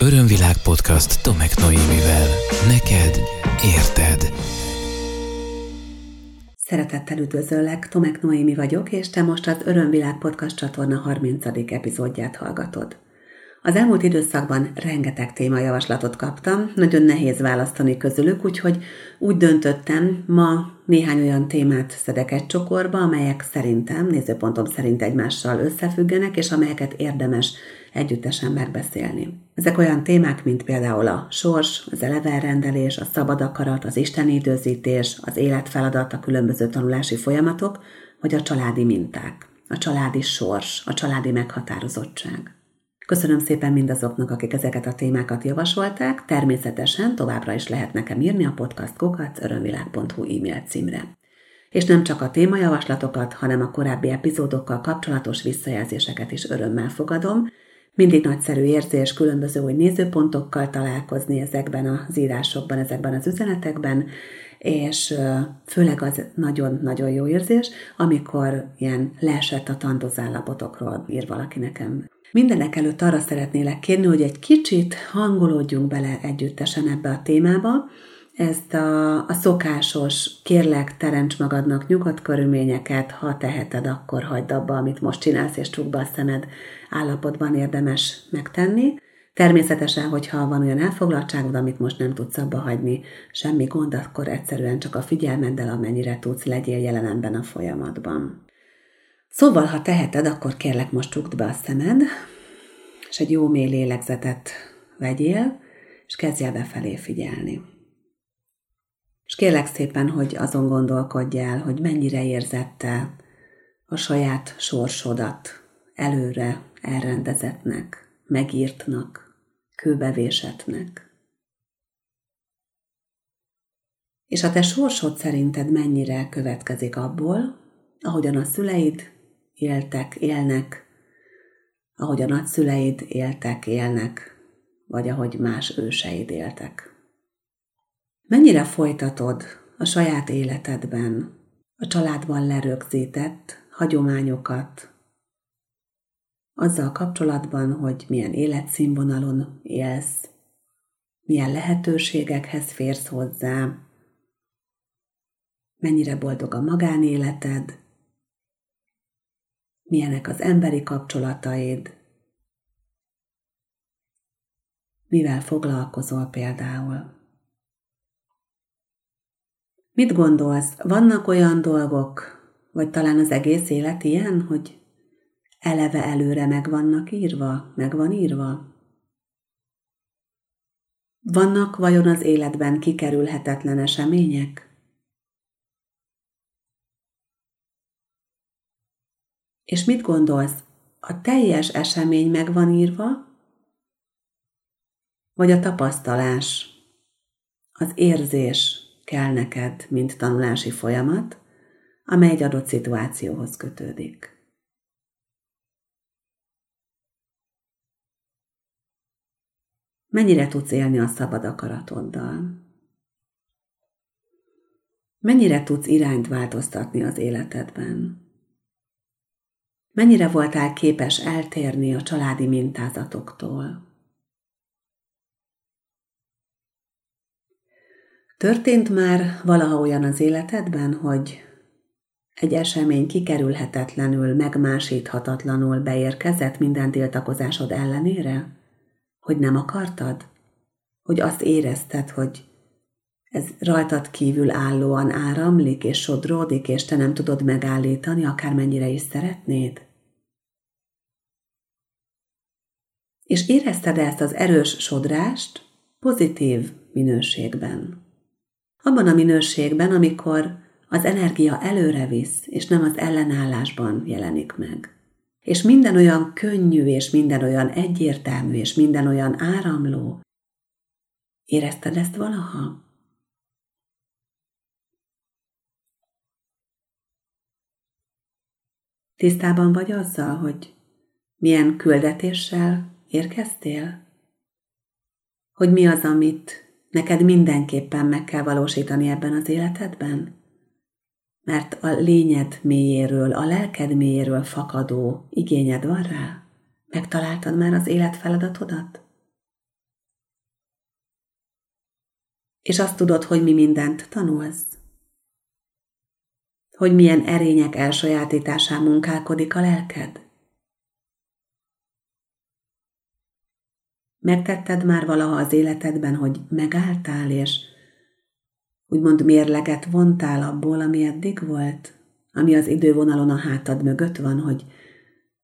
Örömvilág podcast Tomek Noémivel. Neked érted. Szeretettel üdvözöllek, Tomek Noémi vagyok, és te most az Örömvilág podcast csatorna 30. epizódját hallgatod. Az elmúlt időszakban rengeteg témajavaslatot kaptam, nagyon nehéz választani közülük, úgyhogy úgy döntöttem, ma néhány olyan témát szedek egy csokorba, amelyek szerintem, nézőpontom szerint egymással összefüggenek, és amelyeket érdemes együttesen megbeszélni. Ezek olyan témák, mint például a sors, az elevenrendelés, a szabad akarat, az isteni időzítés, az életfeladat, a különböző tanulási folyamatok, vagy a családi minták, a családi sors, a családi meghatározottság. Köszönöm szépen mindazoknak, akik ezeket a témákat javasolták. Természetesen továbbra is lehet nekem írni a podcastkokat örömvilág.hu e-mail címre. És nem csak a témajavaslatokat, hanem a korábbi epizódokkal kapcsolatos visszajelzéseket is örömmel fogadom. Mindig nagyszerű érzés különböző új nézőpontokkal találkozni ezekben az írásokban, ezekben az üzenetekben, és főleg az nagyon-nagyon jó érzés, amikor ilyen leesett a tandozállapotokról ír valaki nekem. Mindenek előtt arra szeretnélek kérni, hogy egy kicsit hangolódjunk bele együttesen ebbe a témába, ezt a, a szokásos, kérlek, teremts magadnak nyugodt körülményeket, ha teheted, akkor hagyd abba, amit most csinálsz, és csukd be a szemed állapotban érdemes megtenni. Természetesen, hogyha van olyan elfoglaltságod, amit most nem tudsz abba hagyni, semmi gond, akkor egyszerűen csak a figyelmeddel, amennyire tudsz, legyél jelenemben a folyamatban. Szóval, ha teheted, akkor kérlek most csukd be a szemed, és egy jó mély lélegzetet vegyél, és kezdj el befelé figyelni. És kérlek szépen, hogy azon gondolkodj el, hogy mennyire érzette a saját sorsodat előre elrendezetnek, megírtnak, kőbevésetnek. És a te sorsod szerinted mennyire következik abból, ahogyan a szüleid éltek, élnek, ahogy a nagyszüleid éltek, élnek, vagy ahogy más őseid éltek. Mennyire folytatod a saját életedben a családban lerögzített hagyományokat, azzal kapcsolatban, hogy milyen életszínvonalon élsz, milyen lehetőségekhez férsz hozzá, mennyire boldog a magánéleted, milyenek az emberi kapcsolataid, mivel foglalkozol például. Mit gondolsz, vannak olyan dolgok, vagy talán az egész élet ilyen, hogy eleve előre meg vannak írva, meg van írva? Vannak vajon az életben kikerülhetetlen események? És mit gondolsz, a teljes esemény meg van írva, vagy a tapasztalás, az érzés kell neked, mint tanulási folyamat, amely egy adott szituációhoz kötődik. Mennyire tudsz élni a szabad akaratoddal? Mennyire tudsz irányt változtatni az életedben? Mennyire voltál képes eltérni a családi mintázatoktól? Történt már valaha olyan az életedben, hogy egy esemény kikerülhetetlenül, megmásíthatatlanul beérkezett minden tiltakozásod ellenére? Hogy nem akartad? Hogy azt érezted, hogy ez rajtad kívül állóan áramlik és sodródik, és te nem tudod megállítani, akármennyire is szeretnéd? És érezted ezt az erős sodrást pozitív minőségben. Abban a minőségben, amikor az energia előre visz, és nem az ellenállásban jelenik meg. És minden olyan könnyű, és minden olyan egyértelmű, és minden olyan áramló. Érezted ezt valaha? Tisztában vagy azzal, hogy milyen küldetéssel érkeztél? Hogy mi az, amit neked mindenképpen meg kell valósítani ebben az életedben? Mert a lényed mélyéről, a lelked mélyéről fakadó igényed van rá? Megtaláltad már az élet feladatodat? És azt tudod, hogy mi mindent tanulsz? Hogy milyen erények elsajátításán munkálkodik a lelked? Megtetted már valaha az életedben, hogy megálltál, és úgymond mérleget vontál abból, ami eddig volt? Ami az idővonalon a hátad mögött van, hogy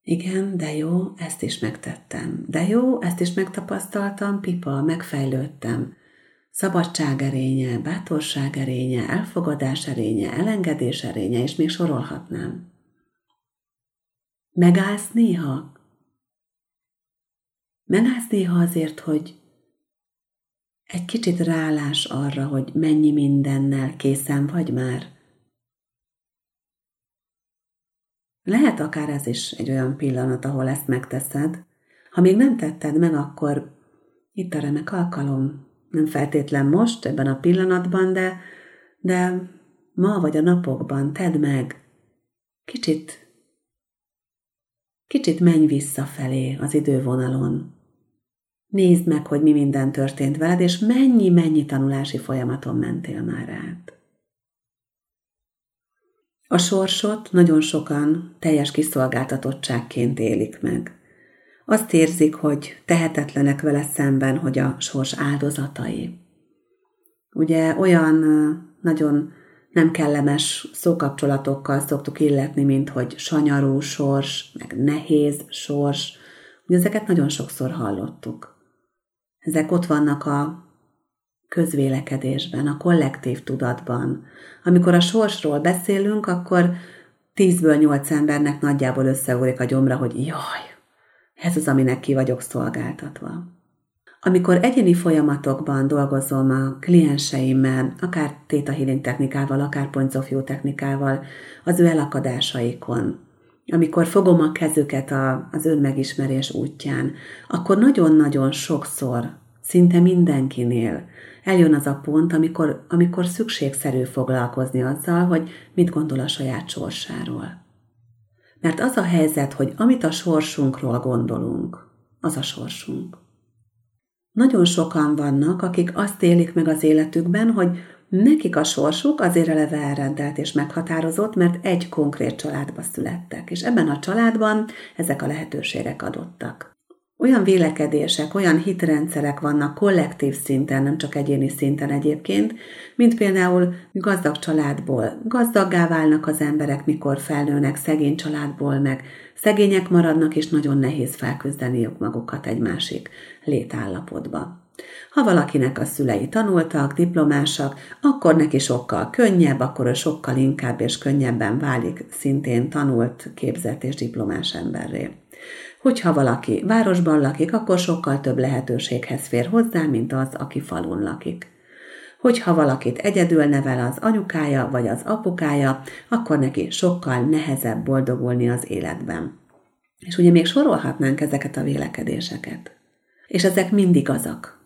igen, de jó, ezt is megtettem. De jó, ezt is megtapasztaltam, pipa, megfejlődtem. Szabadság erénye, bátorság erénye, elfogadás erénye, elengedés erénye, és még sorolhatnám. Megállsz néha? Megállsz néha azért, hogy egy kicsit rálás arra, hogy mennyi mindennel készen vagy már? Lehet akár ez is egy olyan pillanat, ahol ezt megteszed. Ha még nem tetted meg, akkor itt a remek alkalom. Nem feltétlen most, ebben a pillanatban, de, de ma vagy a napokban tedd meg. Kicsit, kicsit menj visszafelé az idővonalon. Nézd meg, hogy mi minden történt veled, és mennyi-mennyi tanulási folyamaton mentél már át. A sorsot nagyon sokan teljes kiszolgáltatottságként élik meg. Azt érzik, hogy tehetetlenek vele szemben, hogy a sors áldozatai. Ugye olyan nagyon nem kellemes szókapcsolatokkal szoktuk illetni, mint hogy sanyarú sors, meg nehéz sors. Ugye ezeket nagyon sokszor hallottuk. Ezek ott vannak a közvélekedésben, a kollektív tudatban. Amikor a sorsról beszélünk, akkor tízből nyolc embernek nagyjából összeúrik a gyomra, hogy jaj, ez az, aminek ki vagyok szolgáltatva. Amikor egyéni folyamatokban dolgozom a klienseimmel, akár Theta Healing technikával, akár Points of View technikával, az ő elakadásaikon, amikor fogom a kezüket a, az önmegismerés útján, akkor nagyon-nagyon sokszor, szinte mindenkinél eljön az a pont, amikor, amikor szükségszerű foglalkozni azzal, hogy mit gondol a saját sorsáról. Mert az a helyzet, hogy amit a sorsunkról gondolunk, az a sorsunk. Nagyon sokan vannak, akik azt élik meg az életükben, hogy nekik a sorsuk azért eleve elrendelt és meghatározott, mert egy konkrét családba születtek, és ebben a családban ezek a lehetőségek adottak. Olyan vélekedések, olyan hitrendszerek vannak kollektív szinten, nem csak egyéni szinten egyébként, mint például gazdag családból. Gazdaggá válnak az emberek, mikor felnőnek szegény családból, meg szegények maradnak, és nagyon nehéz felküzdeniük magukat egy másik létállapotba. Ha valakinek a szülei tanultak, diplomásak, akkor neki sokkal könnyebb, akkor ő sokkal inkább és könnyebben válik szintén tanult, képzett és diplomás emberré. Hogyha valaki városban lakik, akkor sokkal több lehetőséghez fér hozzá, mint az, aki falun lakik. Hogyha valakit egyedül nevel az anyukája vagy az apukája, akkor neki sokkal nehezebb boldogulni az életben. És ugye még sorolhatnánk ezeket a vélekedéseket. És ezek mind igazak.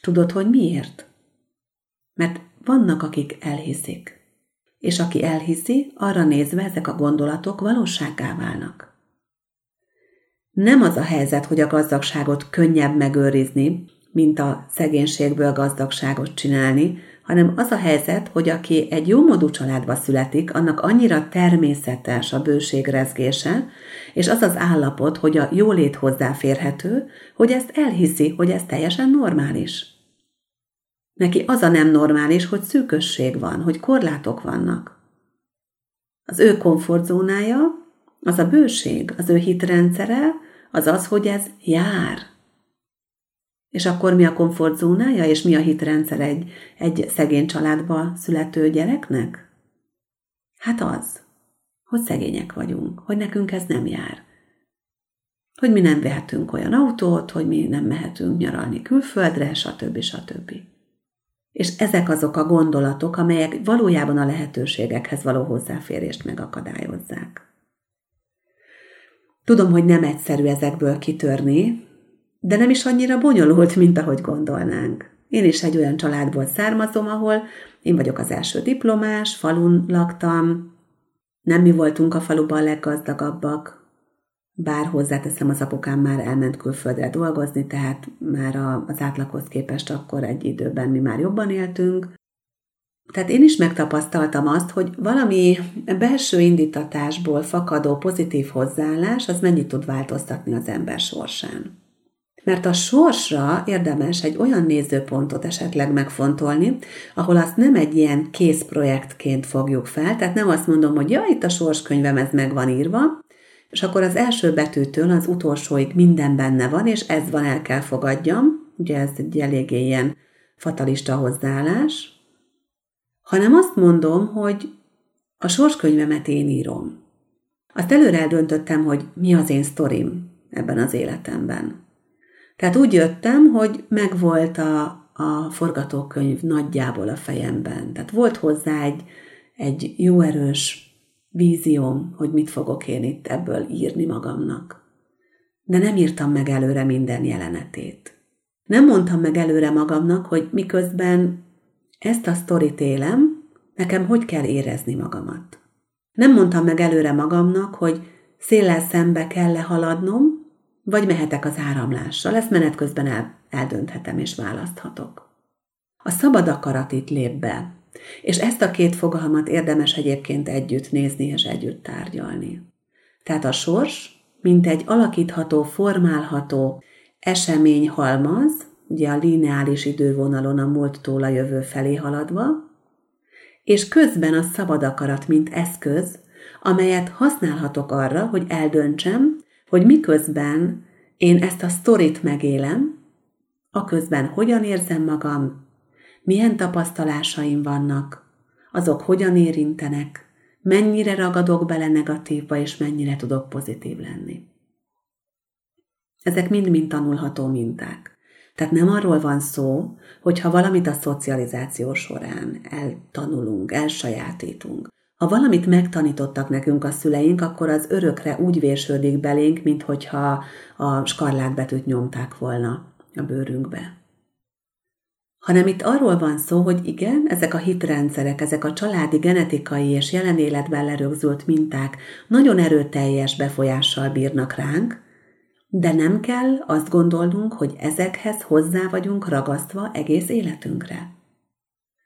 Tudod, hogy miért? Mert vannak, akik elhiszik. És aki elhiszi, arra nézve ezek a gondolatok valósággá válnak. Nem az a helyzet, hogy a gazdagságot könnyebb megőrizni, mint a szegénységből gazdagságot csinálni, hanem az a helyzet, hogy aki egy jó módú családba születik, annak annyira természetes a bőség rezgése, és az az állapot, hogy a jólét hozzáférhető, hogy ezt elhiszi, hogy ez teljesen normális. Neki az a nem normális, hogy szűkösség van, hogy korlátok vannak. Az ő komfortzónája, az a bőség, az ő hitrendszere, az az, hogy ez jár. És akkor mi a komfortzónája, és mi a hitrendszer egy, egy szegény családba születő gyereknek? Hát az, hogy szegények vagyunk, hogy nekünk ez nem jár. Hogy mi nem vehetünk olyan autót, hogy mi nem mehetünk nyaralni külföldre, stb. stb. És ezek azok a gondolatok, amelyek valójában a lehetőségekhez való hozzáférést megakadályozzák. Tudom, hogy nem egyszerű ezekből kitörni, de nem is annyira bonyolult, mint ahogy gondolnánk. Én is egy olyan családból származom, ahol én vagyok az első diplomás, falun laktam, nem mi voltunk a faluban leggazdagabbak. bár hozzáteszem, az apukám már elment külföldre dolgozni, tehát már az átlaghoz képest akkor egy időben mi már jobban éltünk. Tehát én is megtapasztaltam azt, hogy valami belső indítatásból fakadó pozitív hozzáállás, az mennyit tud változtatni az ember sorsán. Mert a sorsra érdemes egy olyan nézőpontot esetleg megfontolni, ahol azt nem egy ilyen kész projektként fogjuk fel, tehát nem azt mondom, hogy ja, itt a sorskönyvem, ez meg van írva, és akkor az első betűtől az utolsóig minden benne van, és ez van, el kell fogadjam, ugye ez egy eléggé ilyen fatalista hozzáállás, hanem azt mondom, hogy a sorskönyvemet én írom. Azt előre eldöntöttem, hogy mi az én sztorim ebben az életemben. Tehát úgy jöttem, hogy megvolt a, a forgatókönyv nagyjából a fejemben. Tehát volt hozzá egy, egy jó erős vízióm, hogy mit fogok én itt ebből írni magamnak. De nem írtam meg előre minden jelenetét. Nem mondtam meg előre magamnak, hogy miközben ezt a sztorit élem, nekem hogy kell érezni magamat. Nem mondtam meg előre magamnak, hogy széllel szembe kell-e haladnom, vagy mehetek az áramlással, ezt menet közben el, eldönthetem és választhatok. A szabad akarat itt lép be, és ezt a két fogalmat érdemes egyébként együtt nézni és együtt tárgyalni. Tehát a sors, mint egy alakítható, formálható esemény halmaz, ugye a lineáris idővonalon a múlttól a jövő felé haladva, és közben a szabad akarat, mint eszköz, amelyet használhatok arra, hogy eldöntsem, hogy miközben én ezt a sztorit megélem, aközben hogyan érzem magam, milyen tapasztalásaim vannak, azok hogyan érintenek, mennyire ragadok bele negatívba, és mennyire tudok pozitív lenni. Ezek mind-mind tanulható minták. Tehát nem arról van szó, hogy ha valamit a szocializáció során eltanulunk, elsajátítunk, ha valamit megtanítottak nekünk a szüleink, akkor az örökre úgy vésődik belénk, mint hogyha a skarlátbetűt nyomták volna a bőrünkbe. Hanem itt arról van szó, hogy igen, ezek a hitrendszerek, ezek a családi genetikai és jelen életben lerögzült minták nagyon erőteljes befolyással bírnak ránk, de nem kell azt gondolnunk, hogy ezekhez hozzá vagyunk ragasztva egész életünkre.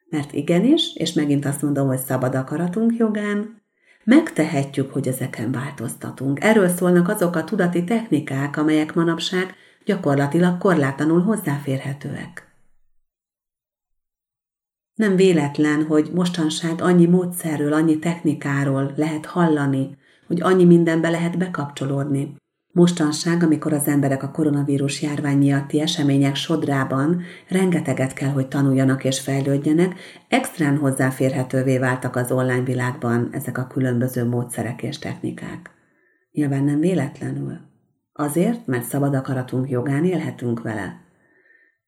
Mert igenis, és megint azt mondom, hogy szabad akaratunk jogán, megtehetjük, hogy ezeken változtatunk. Erről szólnak azok a tudati technikák, amelyek manapság gyakorlatilag korlátlanul hozzáférhetőek. Nem véletlen, hogy mostanság annyi módszerről, annyi technikáról lehet hallani, hogy annyi mindenbe lehet bekapcsolódni. Mostanság, amikor az emberek a koronavírus járvány miatti események sodrában rengeteget kell, hogy tanuljanak és fejlődjenek, extrán hozzáférhetővé váltak az online világban ezek a különböző módszerek és technikák. Nyilván nem véletlenül. Azért, mert szabad akaratunk jogán élhetünk vele.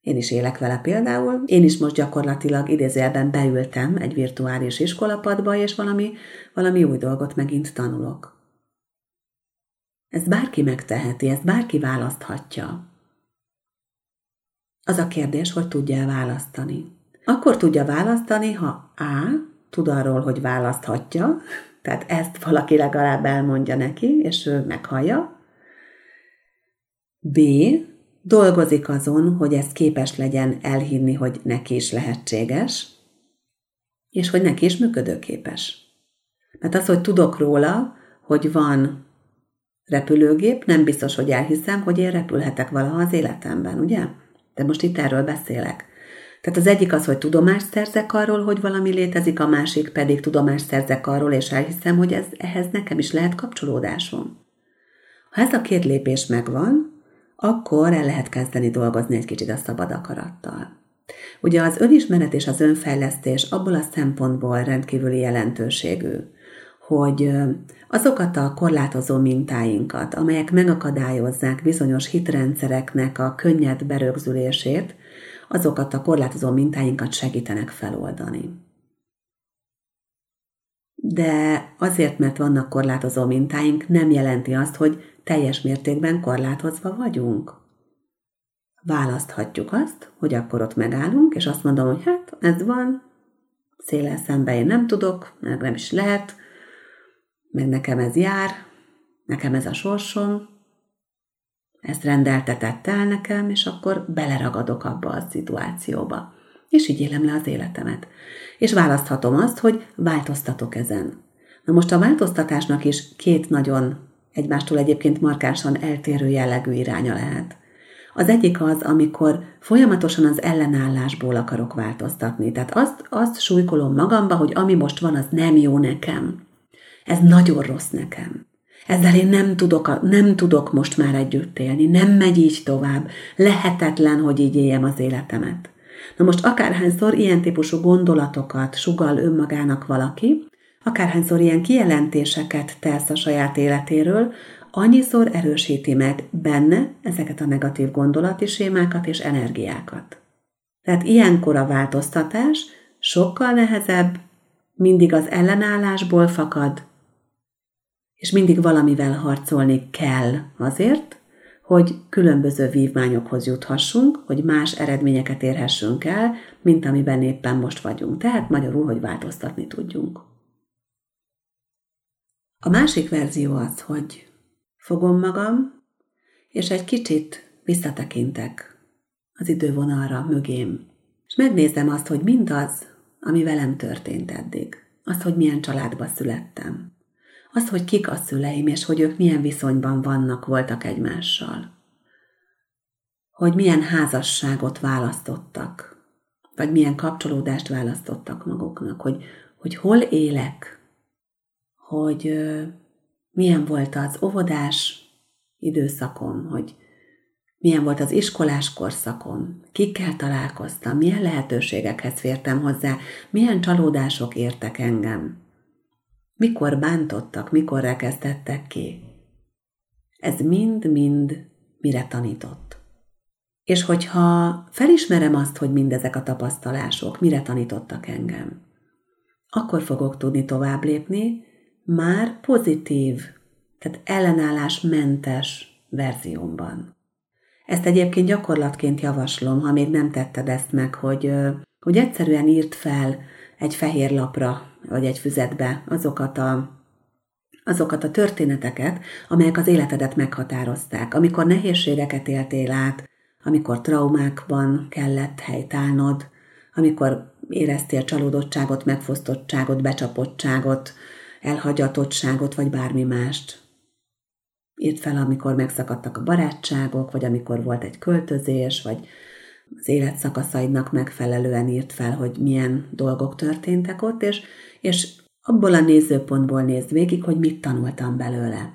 Én is élek vele például. Én is most gyakorlatilag idézőjelben beültem egy virtuális iskolapadba, és valami, valami új dolgot megint tanulok. Ezt bárki megteheti, ezt bárki választhatja. Az a kérdés, hogy tudja választani. Akkor tudja választani, ha A. tud arról, hogy választhatja, tehát ezt valaki legalább elmondja neki, és ő meghallja. B. Dolgozik azon, hogy ezt képes legyen elhinni, hogy neki is lehetséges, és hogy neki is működőképes. Mert az, hogy tudok róla, hogy van repülőgép, nem biztos, hogy elhiszem, hogy én repülhetek valaha az életemben, ugye? De most itt erről beszélek. Tehát az egyik az, hogy tudomást szerzek arról, hogy valami létezik, a másik pedig tudomást szerzek arról, és elhiszem, hogy ez, ehhez nekem is lehet kapcsolódásom. Ha ez a két lépés megvan, akkor el lehet kezdeni dolgozni egy kicsit a szabad akarattal. Ugye az önismeret és az önfejlesztés abból a szempontból rendkívüli jelentőségű, hogy azokat a korlátozó mintáinkat, amelyek megakadályozzák bizonyos hitrendszereknek a könnyed berögzülését, azokat a korlátozó mintáinkat segítenek feloldani. De azért, mert vannak korlátozó mintáink, nem jelenti azt, hogy teljes mértékben korlátozva vagyunk. Választhatjuk azt, hogy akkor ott megállunk, és azt mondom, hogy hát ez van, széles szembe én nem tudok, meg nem is lehet, meg nekem ez jár, nekem ez a sorsom, ezt rendeltetett el nekem, és akkor beleragadok abba a szituációba. És így élem le az életemet. És választhatom azt, hogy változtatok ezen. Na most a változtatásnak is két nagyon egymástól egyébként markánsan eltérő jellegű iránya lehet. Az egyik az, amikor folyamatosan az ellenállásból akarok változtatni. Tehát azt, azt súlykolom magamba, hogy ami most van, az nem jó nekem. Ez nagyon rossz nekem. Ezzel én nem tudok, nem tudok most már együtt élni, nem megy így tovább, lehetetlen, hogy így éljem az életemet. Na most akárhányszor ilyen típusú gondolatokat sugal önmagának valaki, akárhányszor ilyen kijelentéseket tesz a saját életéről, annyiszor erősíti meg benne ezeket a negatív gondolati sémákat és energiákat. Tehát ilyenkor a változtatás sokkal nehezebb, mindig az ellenállásból fakad, és mindig valamivel harcolni kell azért, hogy különböző vívmányokhoz juthassunk, hogy más eredményeket érhessünk el, mint amiben éppen most vagyunk. Tehát magyarul, hogy változtatni tudjunk. A másik verzió az, hogy fogom magam, és egy kicsit visszatekintek az idővonalra mögém, és megnézem azt, hogy mindaz, ami velem történt eddig, azt, hogy milyen családba születtem, azt, hogy kik a szüleim, és hogy ők milyen viszonyban vannak, voltak egymással, hogy milyen házasságot választottak, vagy milyen kapcsolódást választottak maguknak, hogy, hogy hol élek, hogy milyen volt az óvodás időszakom, hogy milyen volt az iskolás korszakom, kikkel találkoztam, milyen lehetőségekhez fértem hozzá, milyen csalódások értek engem, mikor bántottak, mikor rekesztettek ki. Ez mind-mind mire tanított. És hogyha felismerem azt, hogy mindezek a tapasztalások mire tanítottak engem, akkor fogok tudni tovább lépni, már pozitív, tehát ellenállásmentes verziómban. Ezt egyébként gyakorlatként javaslom, ha még nem tetted ezt meg, hogy, hogy egyszerűen írt fel egy fehér lapra, vagy egy füzetbe azokat a, azokat a történeteket, amelyek az életedet meghatározták, amikor nehézségeket éltél át, amikor traumákban kellett helytállnod, amikor éreztél csalódottságot, megfosztottságot, becsapottságot, elhagyatottságot, vagy bármi mást. Írd fel, amikor megszakadtak a barátságok, vagy amikor volt egy költözés, vagy az életszakaszaidnak megfelelően írt fel, hogy milyen dolgok történtek ott, és, és abból a nézőpontból nézd végig, hogy mit tanultam belőle.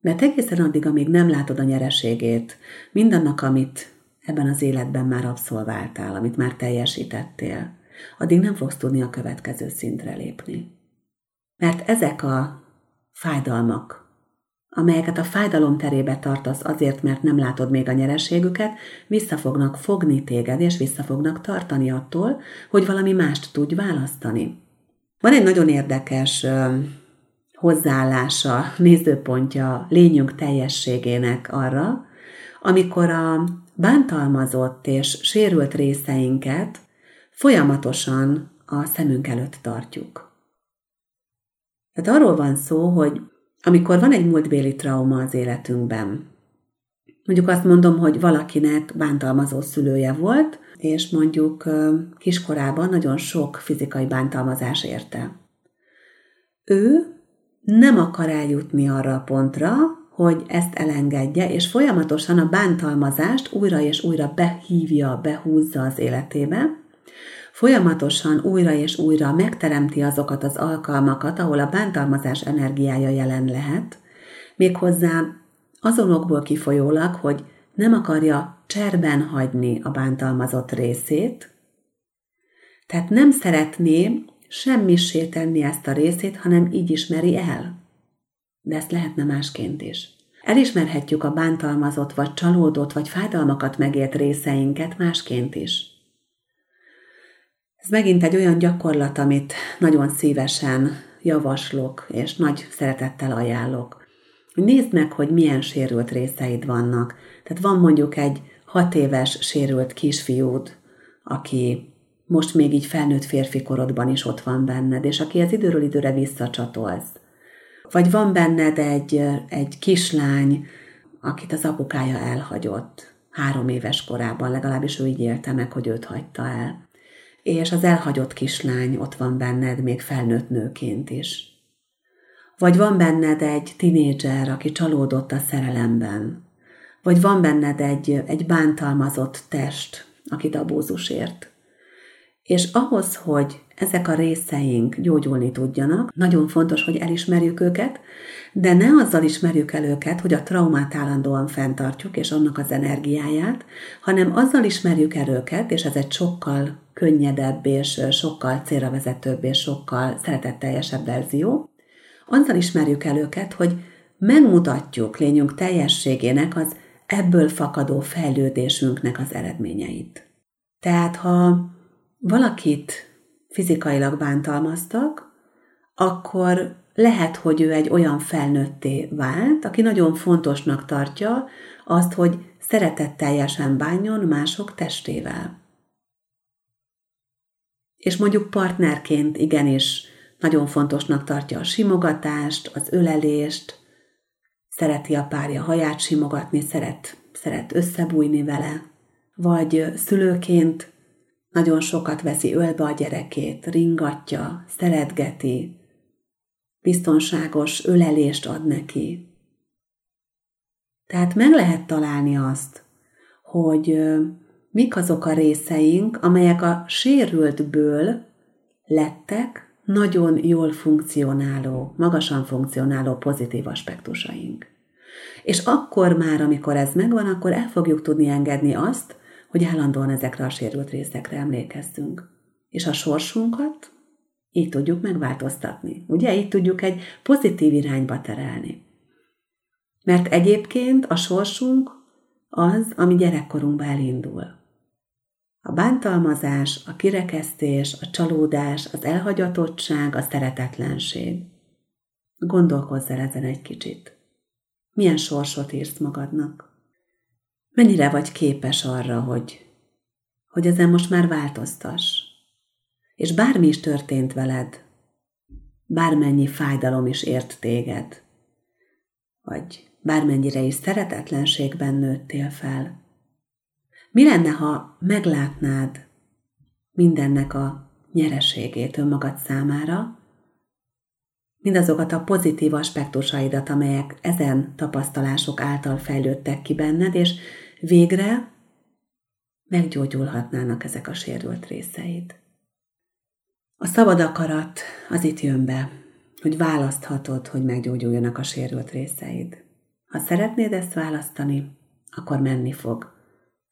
Mert egészen addig, amíg nem látod a nyereségét, mindannak, amit ebben az életben már abszolváltál, amit már teljesítettél, addig nem fogsz tudni a következő szintre lépni. Mert ezek a fájdalmak, amelyeket a fájdalom terébe tartasz azért, mert nem látod még a nyereségüket, vissza fognak fogni téged, és vissza fognak tartani attól, hogy valami mást tudj választani. Van egy nagyon érdekes hozzáállása, nézőpontja lényünk teljességének arra, amikor a bántalmazott és sérült részeinket folyamatosan a szemünk előtt tartjuk. Tehát arról van szó, hogy amikor van egy múltbéli trauma az életünkben, mondjuk azt mondom, hogy valakinek bántalmazó szülője volt, és mondjuk kiskorában nagyon sok fizikai bántalmazás érte. Ő nem akar eljutni arra a pontra, hogy ezt elengedje, és folyamatosan a bántalmazást újra és újra behívja, behúzza az életébe, folyamatosan újra és újra megteremti azokat az alkalmakat, ahol a bántalmazás energiája jelen lehet, méghozzá azonokból kifolyólag, hogy nem akarja cserben hagyni a bántalmazott részét, tehát nem szeretné semmissé tenni ezt a részét, hanem így ismeri el. De ezt lehetne másként is. Elismerhetjük a bántalmazott, vagy csalódott, vagy fájdalmakat megért részeinket másként is. Ez megint egy olyan gyakorlat, amit nagyon szívesen javaslok, és nagy szeretettel ajánlok. Nézd meg, hogy milyen sérült részeid vannak. Tehát van mondjuk egy hat éves sérült kisfiúd, aki most még így felnőtt férfi korodban is ott van benned, és aki az időről időre visszacsatolsz. Vagy van benned egy, egy kislány, akit az apukája elhagyott három éves korában, legalábbis ő így élte meg, hogy őt hagyta el. És az elhagyott kislány ott van benned még felnőtt nőként is. Vagy van benned egy tinédzser, aki csalódott a szerelemben. Vagy van benned egy, egy bántalmazott test, akit abúzus ért. És ahhoz, hogy ezek a részeink gyógyulni tudjanak, nagyon fontos, hogy elismerjük őket, de ne azzal ismerjük el őket, hogy a traumát állandóan fenntartjuk, és annak az energiáját, hanem azzal ismerjük el őket, és ez egy sokkal könnyedebb, és sokkal célra vezetőbb, és sokkal szeretetteljesebb verzió, azzal ismerjük el őket, hogy megmutatjuk lényünk teljességének az ebből fakadó fejlődésünknek az eredményeit. Tehát, ha valakit fizikailag bántalmaztak, akkor lehet, hogy ő egy olyan felnőtté vált, aki nagyon fontosnak tartja azt, hogy szeretetteljesen bánjon mások testével. És mondjuk partnerként igenis nagyon fontosnak tartja a simogatást, az ölelést, szereti a párja haját simogatni, szeret, szeret összebújni vele, vagy szülőként nagyon sokat veszi ölbe a gyerekét, ringatja, szeretgeti, biztonságos ölelést ad neki. Tehát meg lehet találni azt, hogy mik azok a részeink, amelyek a sérültből lettek nagyon jól funkcionáló, magasan funkcionáló pozitív aspektusaink. És akkor már, amikor ez megvan, akkor el fogjuk tudni engedni azt, hogy állandóan ezekre a sérült részekre emlékezzünk. És a sorsunkat így tudjuk megváltoztatni. Ugye? Így tudjuk egy pozitív irányba terelni. Mert egyébként a sorsunk az, ami gyerekkorunkban elindul. A bántalmazás, a kirekesztés, a csalódás, az elhagyatottság, a szeretetlenség. Gondolkozz el ezen egy kicsit. Milyen sorsot írsz magadnak? Mennyire vagy képes arra, hogy, hogy ezen most már változtass? És bármi is történt veled, bármennyi fájdalom is ért téged, vagy bármennyire is szeretetlenségben nőttél fel, mi lenne, ha meglátnád mindennek a nyereségét önmagad számára, mindazokat a pozitív aspektusaidat, amelyek ezen tapasztalások által fejlődtek ki benned, és végre meggyógyulhatnának ezek a sérült részeid. A szabad akarat az itt jön be, hogy választhatod, hogy meggyógyuljanak a sérült részeid. Ha szeretnéd ezt választani, akkor menni fog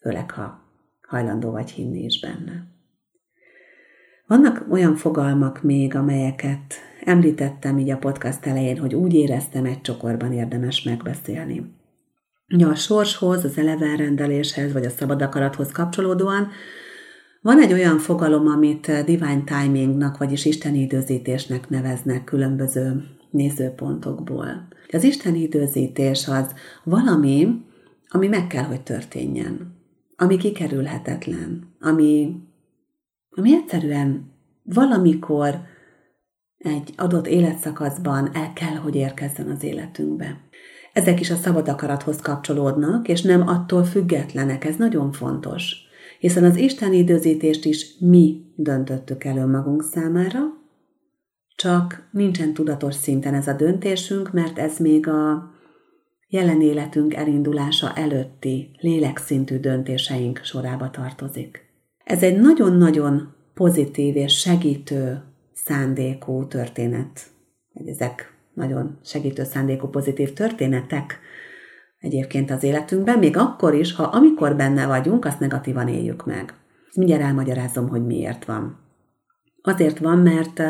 főleg ha hajlandó vagy hinni is benne. Vannak olyan fogalmak még, amelyeket említettem így a podcast elején, hogy úgy éreztem, egy csokorban érdemes megbeszélni. Ja, a sorshoz, az elevenrendeléshez, vagy a szabad akarathoz kapcsolódóan van egy olyan fogalom, amit divine timingnak, vagyis isteni időzítésnek neveznek különböző nézőpontokból. Az isteni időzítés az valami, ami meg kell, hogy történjen ami kikerülhetetlen, ami, ami egyszerűen valamikor egy adott életszakaszban el kell, hogy érkezzen az életünkbe. Ezek is a szabad akarathoz kapcsolódnak, és nem attól függetlenek, ez nagyon fontos. Hiszen az Isten időzítést is mi döntöttük el önmagunk számára, csak nincsen tudatos szinten ez a döntésünk, mert ez még a jelen életünk elindulása előtti lélekszintű döntéseink sorába tartozik. Ez egy nagyon-nagyon pozitív és segítő szándékú történet. Ezek nagyon segítő szándékú pozitív történetek egyébként az életünkben, még akkor is, ha amikor benne vagyunk, azt negatívan éljük meg. Mindjárt elmagyarázom, hogy miért van. Azért van, mert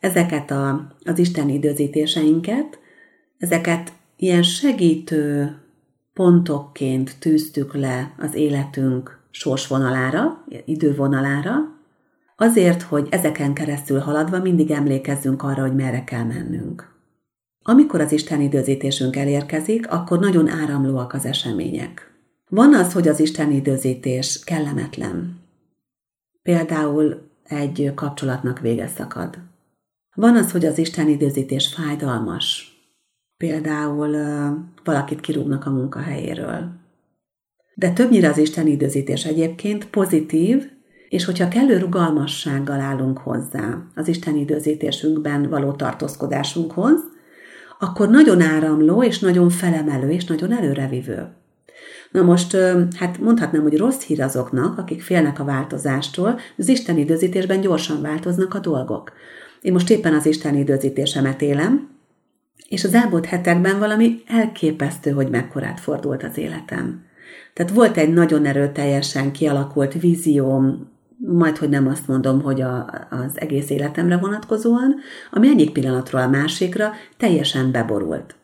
ezeket a, az Isten időzítéseinket, ezeket ilyen segítő pontokként tűztük le az életünk sorsvonalára, idővonalára, azért, hogy ezeken keresztül haladva mindig emlékezzünk arra, hogy merre kell mennünk. Amikor az Isten időzítésünk elérkezik, akkor nagyon áramlóak az események. Van az, hogy az Isten időzítés kellemetlen. Például egy kapcsolatnak vége szakad. Van az, hogy az Isten időzítés fájdalmas. Például valakit kirúgnak a munkahelyéről. De többnyire az Isten időzítés egyébként pozitív, és hogyha kellő rugalmassággal állunk hozzá az Isten időzítésünkben való tartózkodásunkhoz, akkor nagyon áramló, és nagyon felemelő, és nagyon előrevivő. Na most, hát mondhatnám, hogy rossz hír azoknak, akik félnek a változástól, az Isten időzítésben gyorsan változnak a dolgok. Én most éppen az Isten időzítésemet élem, és az elmúlt hetekben valami elképesztő, hogy mekkorát fordult az életem. Tehát volt egy nagyon erőteljesen kialakult vízióm, majd hogy nem azt mondom, hogy a, az egész életemre vonatkozóan, ami egyik pillanatról a másikra teljesen beborult.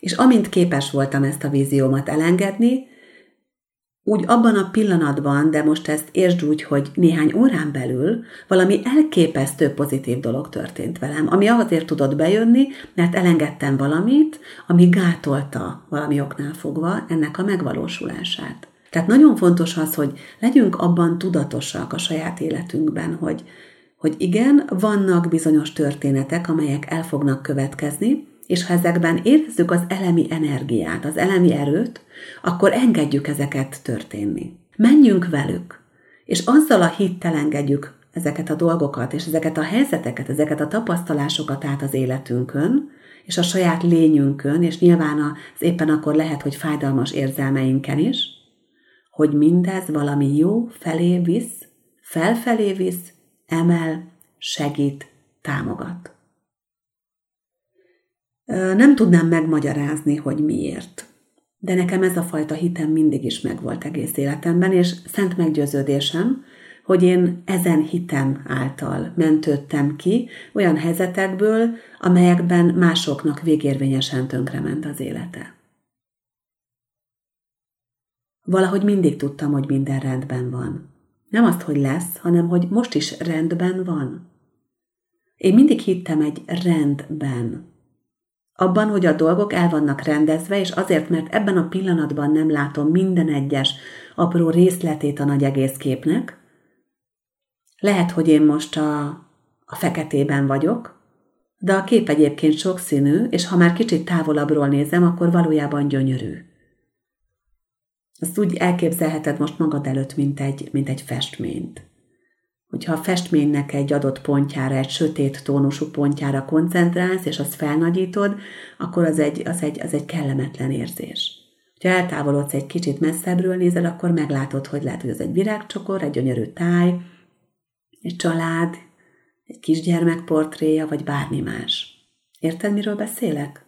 És amint képes voltam ezt a víziómat elengedni, úgy abban a pillanatban, de most ezt értsd úgy, hogy néhány órán belül valami elképesztő pozitív dolog történt velem, ami azért tudott bejönni, mert elengedtem valamit, ami gátolta valami oknál fogva ennek a megvalósulását. Tehát nagyon fontos az, hogy legyünk abban tudatosak a saját életünkben, hogy, hogy igen, vannak bizonyos történetek, amelyek el fognak következni, és ha ezekben érezzük az elemi energiát, az elemi erőt, akkor engedjük ezeket történni. Menjünk velük, és azzal a hittel engedjük ezeket a dolgokat, és ezeket a helyzeteket, ezeket a tapasztalásokat át az életünkön, és a saját lényünkön, és nyilván az éppen akkor lehet, hogy fájdalmas érzelmeinken is, hogy mindez valami jó felé visz, felfelé visz, emel, segít, támogat. Nem tudnám megmagyarázni, hogy miért. De nekem ez a fajta hitem mindig is megvolt egész életemben, és szent meggyőződésem, hogy én ezen hitem által mentődtem ki olyan helyzetekből, amelyekben másoknak végérvényesen tönkrement az élete. Valahogy mindig tudtam, hogy minden rendben van. Nem azt, hogy lesz, hanem hogy most is rendben van. Én mindig hittem egy rendben. Abban, hogy a dolgok el vannak rendezve, és azért, mert ebben a pillanatban nem látom minden egyes apró részletét a nagy egész képnek, lehet, hogy én most a, a feketében vagyok, de a kép egyébként sokszínű, és ha már kicsit távolabbról nézem, akkor valójában gyönyörű. Azt úgy elképzelheted most magad előtt, mint egy, mint egy festményt. Hogyha a festménynek egy adott pontjára, egy sötét tónusú pontjára koncentrálsz, és azt felnagyítod, akkor az egy, az egy, az egy kellemetlen érzés. Ha eltávolodsz egy kicsit messzebbről nézel, akkor meglátod, hogy lehet, hogy ez egy virágcsokor, egy gyönyörű táj, egy család, egy kisgyermek portréja, vagy bármi más. Érted, miről beszélek?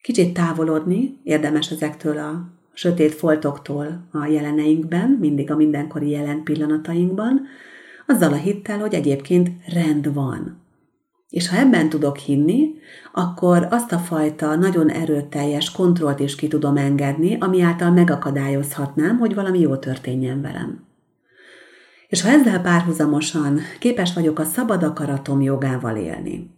Kicsit távolodni érdemes ezektől a sötét foltoktól a jeleneinkben, mindig a mindenkori jelen pillanatainkban, azzal a hittel, hogy egyébként rend van. És ha ebben tudok hinni, akkor azt a fajta nagyon erőteljes kontrollt is ki tudom engedni, ami által megakadályozhatnám, hogy valami jó történjen velem. És ha ezzel párhuzamosan képes vagyok a szabad akaratom jogával élni,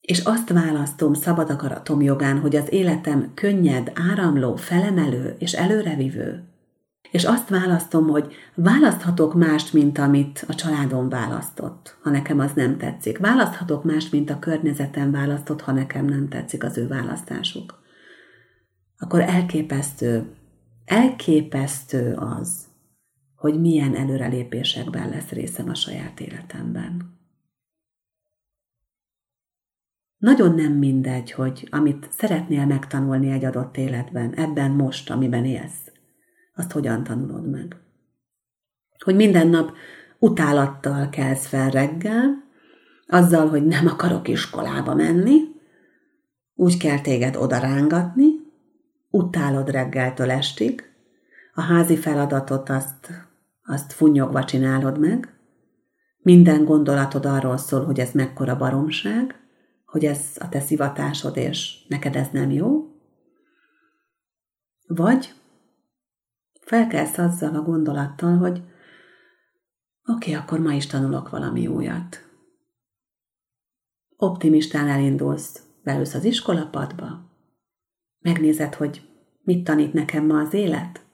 és azt választom szabad akaratom jogán, hogy az életem könnyed, áramló, felemelő és előrevivő, és azt választom, hogy választhatok mást, mint amit a családom választott, ha nekem az nem tetszik. Választhatok mást, mint a környezetem választott, ha nekem nem tetszik az ő választásuk. Akkor elképesztő, elképesztő az, hogy milyen előrelépésekben lesz részem a saját életemben. Nagyon nem mindegy, hogy amit szeretnél megtanulni egy adott életben, ebben most, amiben élsz, azt hogyan tanulod meg. Hogy minden nap utálattal kelsz fel reggel, azzal, hogy nem akarok iskolába menni, úgy kell téged odarángatni, utálod reggeltől estig, a házi feladatot azt, azt funyogva csinálod meg, minden gondolatod arról szól, hogy ez mekkora baromság, hogy ez a te szivatásod, és neked ez nem jó, vagy felkelsz azzal a gondolattal, hogy oké, okay, akkor ma is tanulok valami újat. Optimistán elindulsz, beülsz az iskolapadba, megnézed, hogy mit tanít nekem ma az élet,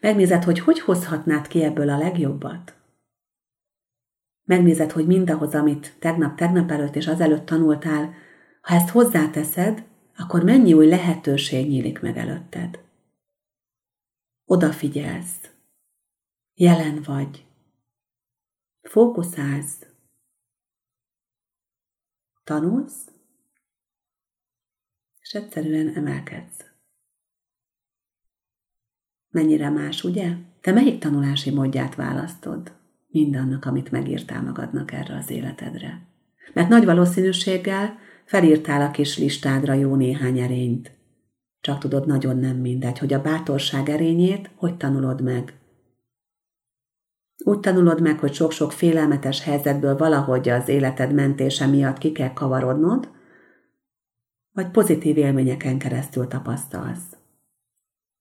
megnézed, hogy hogy hozhatnád ki ebből a legjobbat, megnézed, hogy mindahhoz, amit tegnap, tegnap előtt és azelőtt tanultál, ha ezt hozzáteszed, akkor mennyi új lehetőség nyílik meg előtted. Odafigyelsz, jelen vagy, fókuszálsz, tanulsz, és egyszerűen emelkedsz. Mennyire más, ugye? Te melyik tanulási módját választod? Mindannak, amit megírtál magadnak erre az életedre. Mert nagy valószínűséggel felírtál a kis listádra jó néhány erényt. Csak tudod, nagyon nem mindegy, hogy a bátorság erényét hogy tanulod meg. Úgy tanulod meg, hogy sok-sok félelmetes helyzetből valahogy az életed mentése miatt ki kell kavarodnod, vagy pozitív élményeken keresztül tapasztalsz.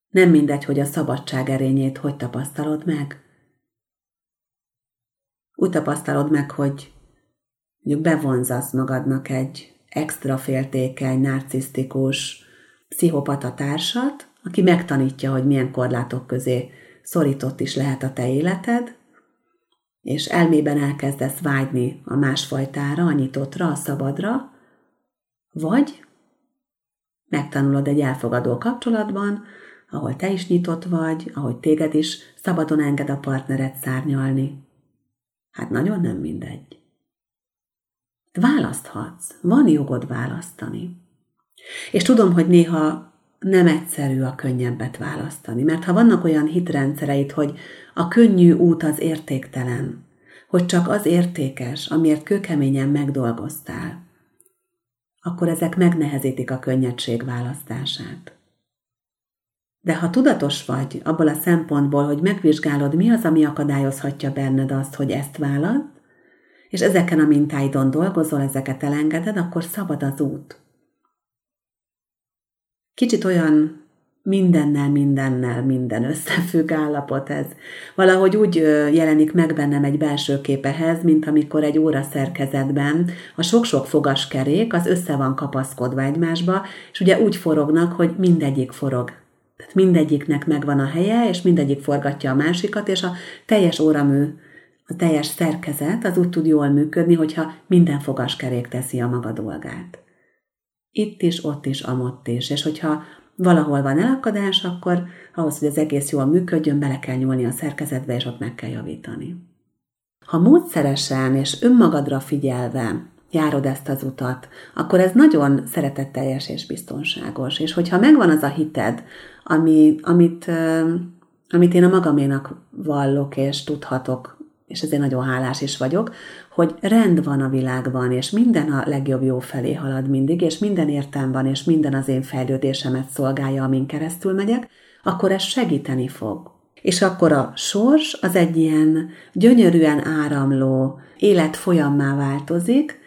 Nem mindegy, hogy a szabadság erényét hogy tapasztalod meg. Úgy tapasztalod meg, hogy mondjuk bevonzasz magadnak egy extra féltékeny, narcisztikus, pszichopata társat, aki megtanítja, hogy milyen korlátok közé szorított is lehet a te életed, és elmében elkezdesz vágyni a másfajtára, a nyitottra, a szabadra, vagy megtanulod egy elfogadó kapcsolatban, ahol te is nyitott vagy, ahogy téged is szabadon enged a partnered szárnyalni. Hát nagyon nem mindegy. Választhatsz, van jogod választani. És tudom, hogy néha nem egyszerű a könnyebbet választani, mert ha vannak olyan hitrendszereit, hogy a könnyű út az értéktelen, hogy csak az értékes, amiért kőkeményen megdolgoztál, akkor ezek megnehezítik a könnyedség választását. De ha tudatos vagy abból a szempontból, hogy megvizsgálod, mi az, ami akadályozhatja benned azt, hogy ezt választ, és ezeken a mintáidon dolgozol, ezeket elengeded, akkor szabad az út. Kicsit olyan mindennel, mindennel, minden összefügg állapot ez. Valahogy úgy jelenik meg bennem egy belső képehez, mint amikor egy óra szerkezetben a sok-sok fogaskerék az össze van kapaszkodva egymásba, és ugye úgy forognak, hogy mindegyik forog. Tehát mindegyiknek megvan a helye, és mindegyik forgatja a másikat, és a teljes óramű, a teljes szerkezet az úgy tud jól működni, hogyha minden fogaskerék teszi a maga dolgát. Itt is, ott is, amott is. És hogyha valahol van elakadás, akkor ahhoz, hogy az egész jól működjön, bele kell nyúlni a szerkezetbe, és ott meg kell javítani. Ha módszeresen és önmagadra figyelve járod ezt az utat, akkor ez nagyon szeretetteljes és biztonságos. És hogyha megvan az a hited, ami, amit, amit én a magaménak vallok és tudhatok, és ezért nagyon hálás is vagyok, hogy rend van a világban, és minden a legjobb jó felé halad mindig, és minden értelm van, és minden az én fejlődésemet szolgálja, amin keresztül megyek, akkor ez segíteni fog. És akkor a sors az egy ilyen gyönyörűen áramló élet folyammá változik,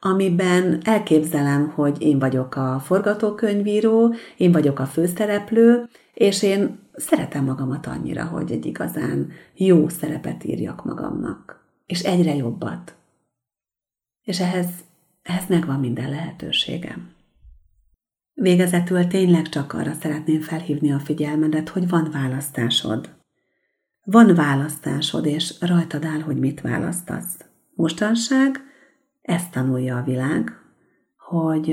amiben elképzelem, hogy én vagyok a forgatókönyvíró, én vagyok a főszereplő, és én szeretem magamat annyira, hogy egy igazán jó szerepet írjak magamnak és egyre jobbat. És ehhez, ehhez megvan minden lehetőségem. Végezetül tényleg csak arra szeretném felhívni a figyelmedet, hogy van választásod. Van választásod, és rajtad áll, hogy mit választasz. Mostanság ezt tanulja a világ, hogy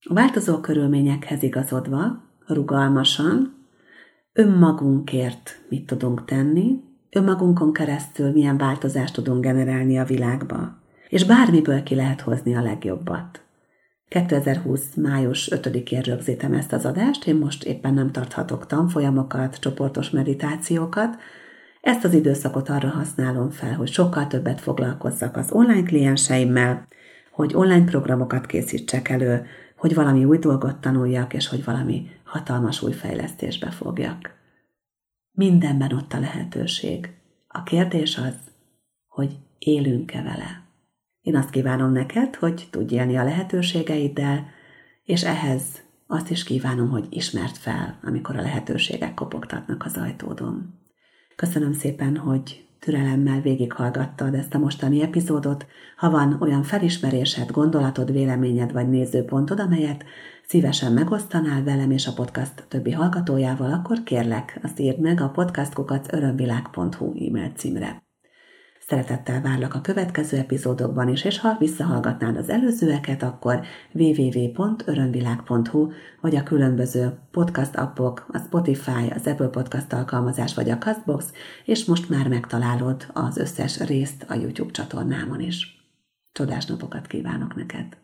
a változó körülményekhez igazodva, rugalmasan, önmagunkért mit tudunk tenni, önmagunkon keresztül milyen változást tudunk generálni a világba. És bármiből ki lehet hozni a legjobbat. 2020. május 5-én rögzítem ezt az adást, én most éppen nem tarthatok tanfolyamokat, csoportos meditációkat, ezt az időszakot arra használom fel, hogy sokkal többet foglalkozzak az online klienseimmel, hogy online programokat készítsek elő, hogy valami új dolgot tanuljak, és hogy valami hatalmas új fejlesztésbe fogjak. Mindenben ott a lehetőség. A kérdés az, hogy élünk-e vele. Én azt kívánom neked, hogy tudj élni a lehetőségeiddel, és ehhez azt is kívánom, hogy ismert fel, amikor a lehetőségek kopogtatnak az ajtódon. Köszönöm szépen, hogy türelemmel végighallgattad ezt a mostani epizódot. Ha van olyan felismerésed, gondolatod, véleményed vagy nézőpontod, amelyet szívesen megosztanál velem és a podcast többi hallgatójával, akkor kérlek, azt írd meg a podcastkukac örömvilág.hu e-mail címre. Szeretettel várlak a következő epizódokban is, és ha visszahallgatnád az előzőeket, akkor www.örömvilág.hu vagy a különböző podcast appok, a Spotify, az Apple Podcast alkalmazás vagy a Castbox, és most már megtalálod az összes részt a YouTube csatornámon is. Csodás napokat kívánok neked!